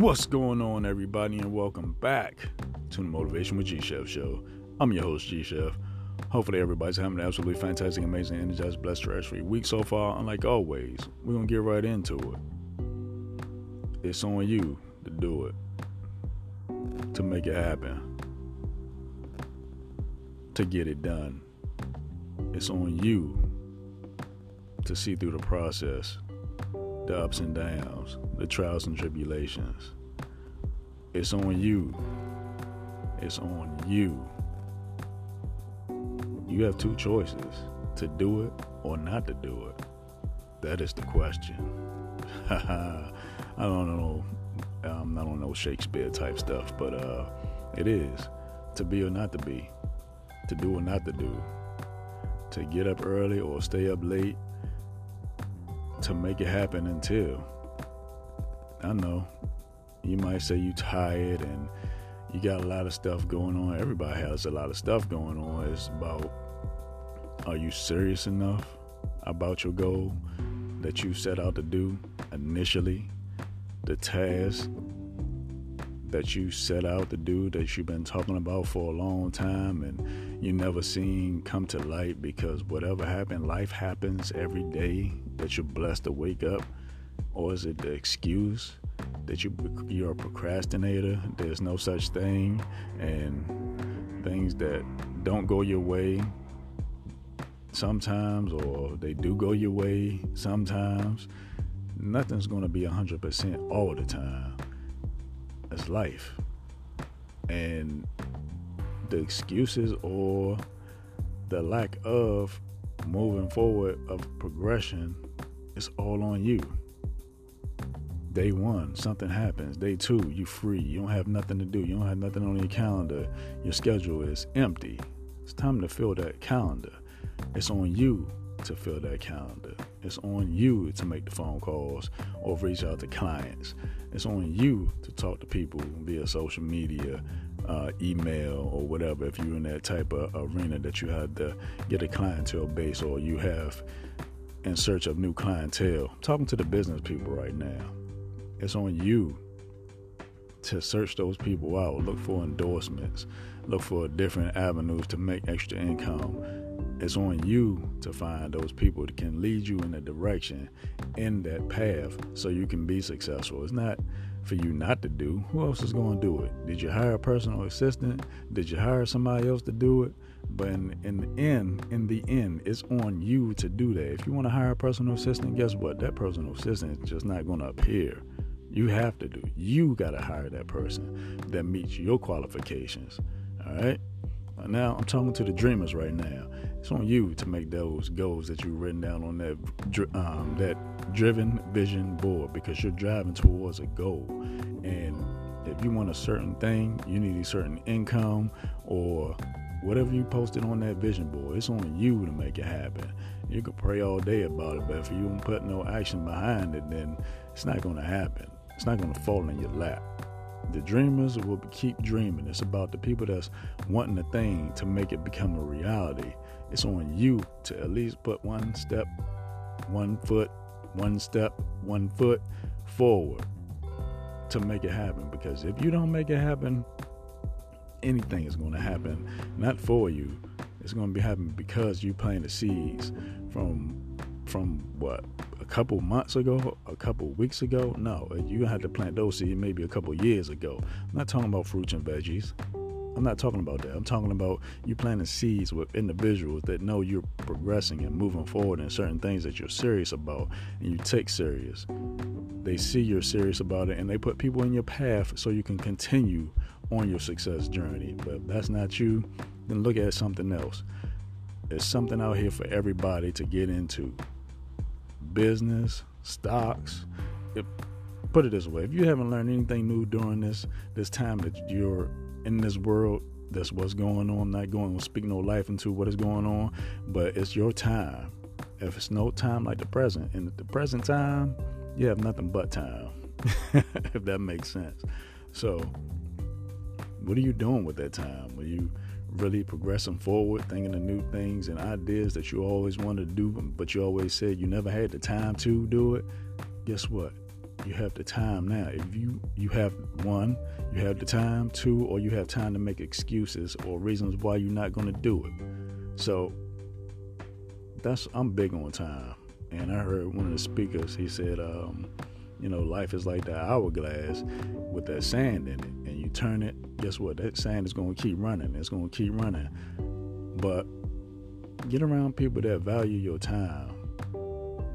What's going on, everybody, and welcome back to the Motivation with G Chef show. I'm your host, G Chef. Hopefully, everybody's having an absolutely fantastic, amazing, energized, blessed, stress free week so far. And like always, we're gonna get right into it. It's on you to do it, to make it happen, to get it done. It's on you to see through the process the ups and downs, the trials and tribulations. It's on you. It's on you. You have two choices to do it or not to do it. That is the question. I don't know. Um, I don't know Shakespeare type stuff, but uh, it is to be or not to be, to do or not to do, to get up early or stay up late, to make it happen until. I know you might say you tired and you got a lot of stuff going on. Everybody has a lot of stuff going on. It's about are you serious enough about your goal that you set out to do initially? The task that you set out to do that you've been talking about for a long time and you never seen come to light because whatever happened, life happens every day that you're blessed to wake up? Or is it the excuse that you you're a procrastinator? There's no such thing, and things that don't go your way sometimes, or they do go your way sometimes. Nothing's going to be 100% all the time. Life. And the excuses or the lack of moving forward of progression it's all on you. Day one, something happens. Day two, you free. You don't have nothing to do. You don't have nothing on your calendar. Your schedule is empty. It's time to fill that calendar. It's on you to fill that calendar. It's on you to make the phone calls or reach out to clients. It's on you to talk to people via social media, uh, email, or whatever. If you're in that type of arena that you have to get a clientele base or you have in search of new clientele. Talking to the business people right now. It's on you to search those people out, look for endorsements, look for different avenues to make extra income. It's on you to find those people that can lead you in a direction in that path so you can be successful. It's not for you not to do. Who else is going to do it? Did you hire a personal assistant? Did you hire somebody else to do it? But in, in the end, in the end, it's on you to do that. If you want to hire a personal assistant, guess what? That personal assistant is just not going to appear. You have to do. You got to hire that person that meets your qualifications. All right. Now I'm talking to the dreamers right now. It's on you to make those goals that you've written down on that um, that driven vision board because you're driving towards a goal. And if you want a certain thing, you need a certain income or whatever you posted on that vision board, it's on you to make it happen. You can pray all day about it, but if you don't put no action behind it, then it's not going to happen. It's not going to fall in your lap. The dreamers will keep dreaming. It's about the people that's wanting a thing to make it become a reality. It's on you to at least put one step, one foot, one step, one foot forward to make it happen. Because if you don't make it happen, anything is going to happen, not for you. It's going to be happening because you plant the seeds from from what couple months ago, a couple weeks ago. No, you had to plant those seeds maybe a couple years ago. I'm not talking about fruits and veggies. I'm not talking about that. I'm talking about you planting seeds with individuals that know you're progressing and moving forward in certain things that you're serious about and you take serious. They see you're serious about it and they put people in your path so you can continue on your success journey. But if that's not you, then look at something else. There's something out here for everybody to get into. Business, stocks. Put it this way: if you haven't learned anything new during this this time that you're in this world, that's what's going on. Not going to speak no life into what is going on, but it's your time. If it's no time like the present, in the present time, you have nothing but time. if that makes sense. So what are you doing with that time? Are you really progressing forward, thinking of new things and ideas that you always wanted to do, but you always said you never had the time to do it? Guess what? you have the time now. If you you have one, you have the time, two, or you have time to make excuses or reasons why you're not going to do it. So that's I'm big on time. And I heard one of the speakers. He said, um, you know, life is like that hourglass with that sand in it, you turn it. Guess what? That sand is going to keep running. It's going to keep running. But get around people that value your time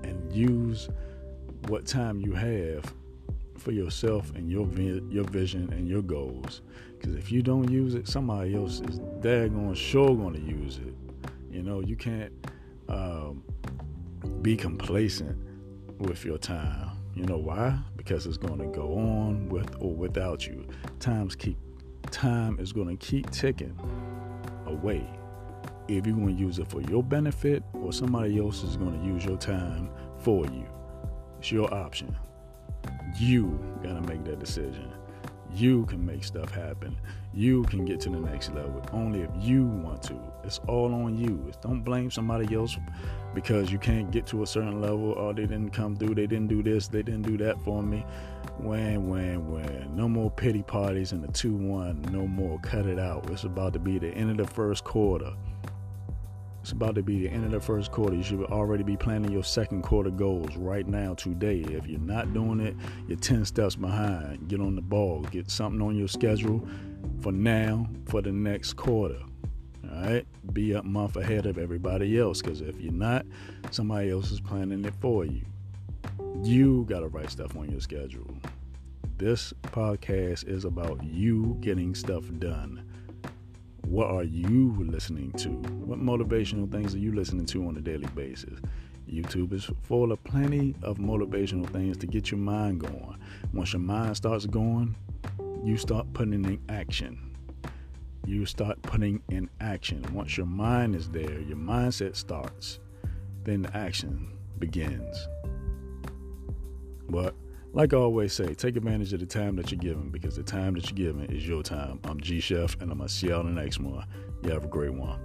and use what time you have for yourself and your your vision and your goals. Because if you don't use it, somebody else is daggone sure going to use it. You know, you can't um, be complacent with your time. You know why? Because it's going to go on with or without you. Times keep time is going to keep ticking away. If you're going to use it for your benefit or somebody else is going to use your time for you. It's your option. You got to make that decision. You can make stuff happen. You can get to the next level only if you want to. It's all on you. don't blame somebody else because you can't get to a certain level. Oh, they didn't come through. They didn't do this. They didn't do that for me. When, when, when. No more pity parties in the 2 1. No more. Cut it out. It's about to be the end of the first quarter. It's about to be the end of the first quarter. You should already be planning your second quarter goals right now, today. If you're not doing it, you're 10 steps behind. Get on the ball. Get something on your schedule for now, for the next quarter. All right? Be a month ahead of everybody else because if you're not, somebody else is planning it for you. You got to write stuff on your schedule. This podcast is about you getting stuff done. What are you listening to? What motivational things are you listening to on a daily basis? YouTube is full of plenty of motivational things to get your mind going. Once your mind starts going, you start putting in action. You start putting in action. Once your mind is there, your mindset starts, then the action begins. But like I always say, take advantage of the time that you're given because the time that you're given is your time. I'm G Chef, and I'm gonna see y'all in the next one. You have a great one.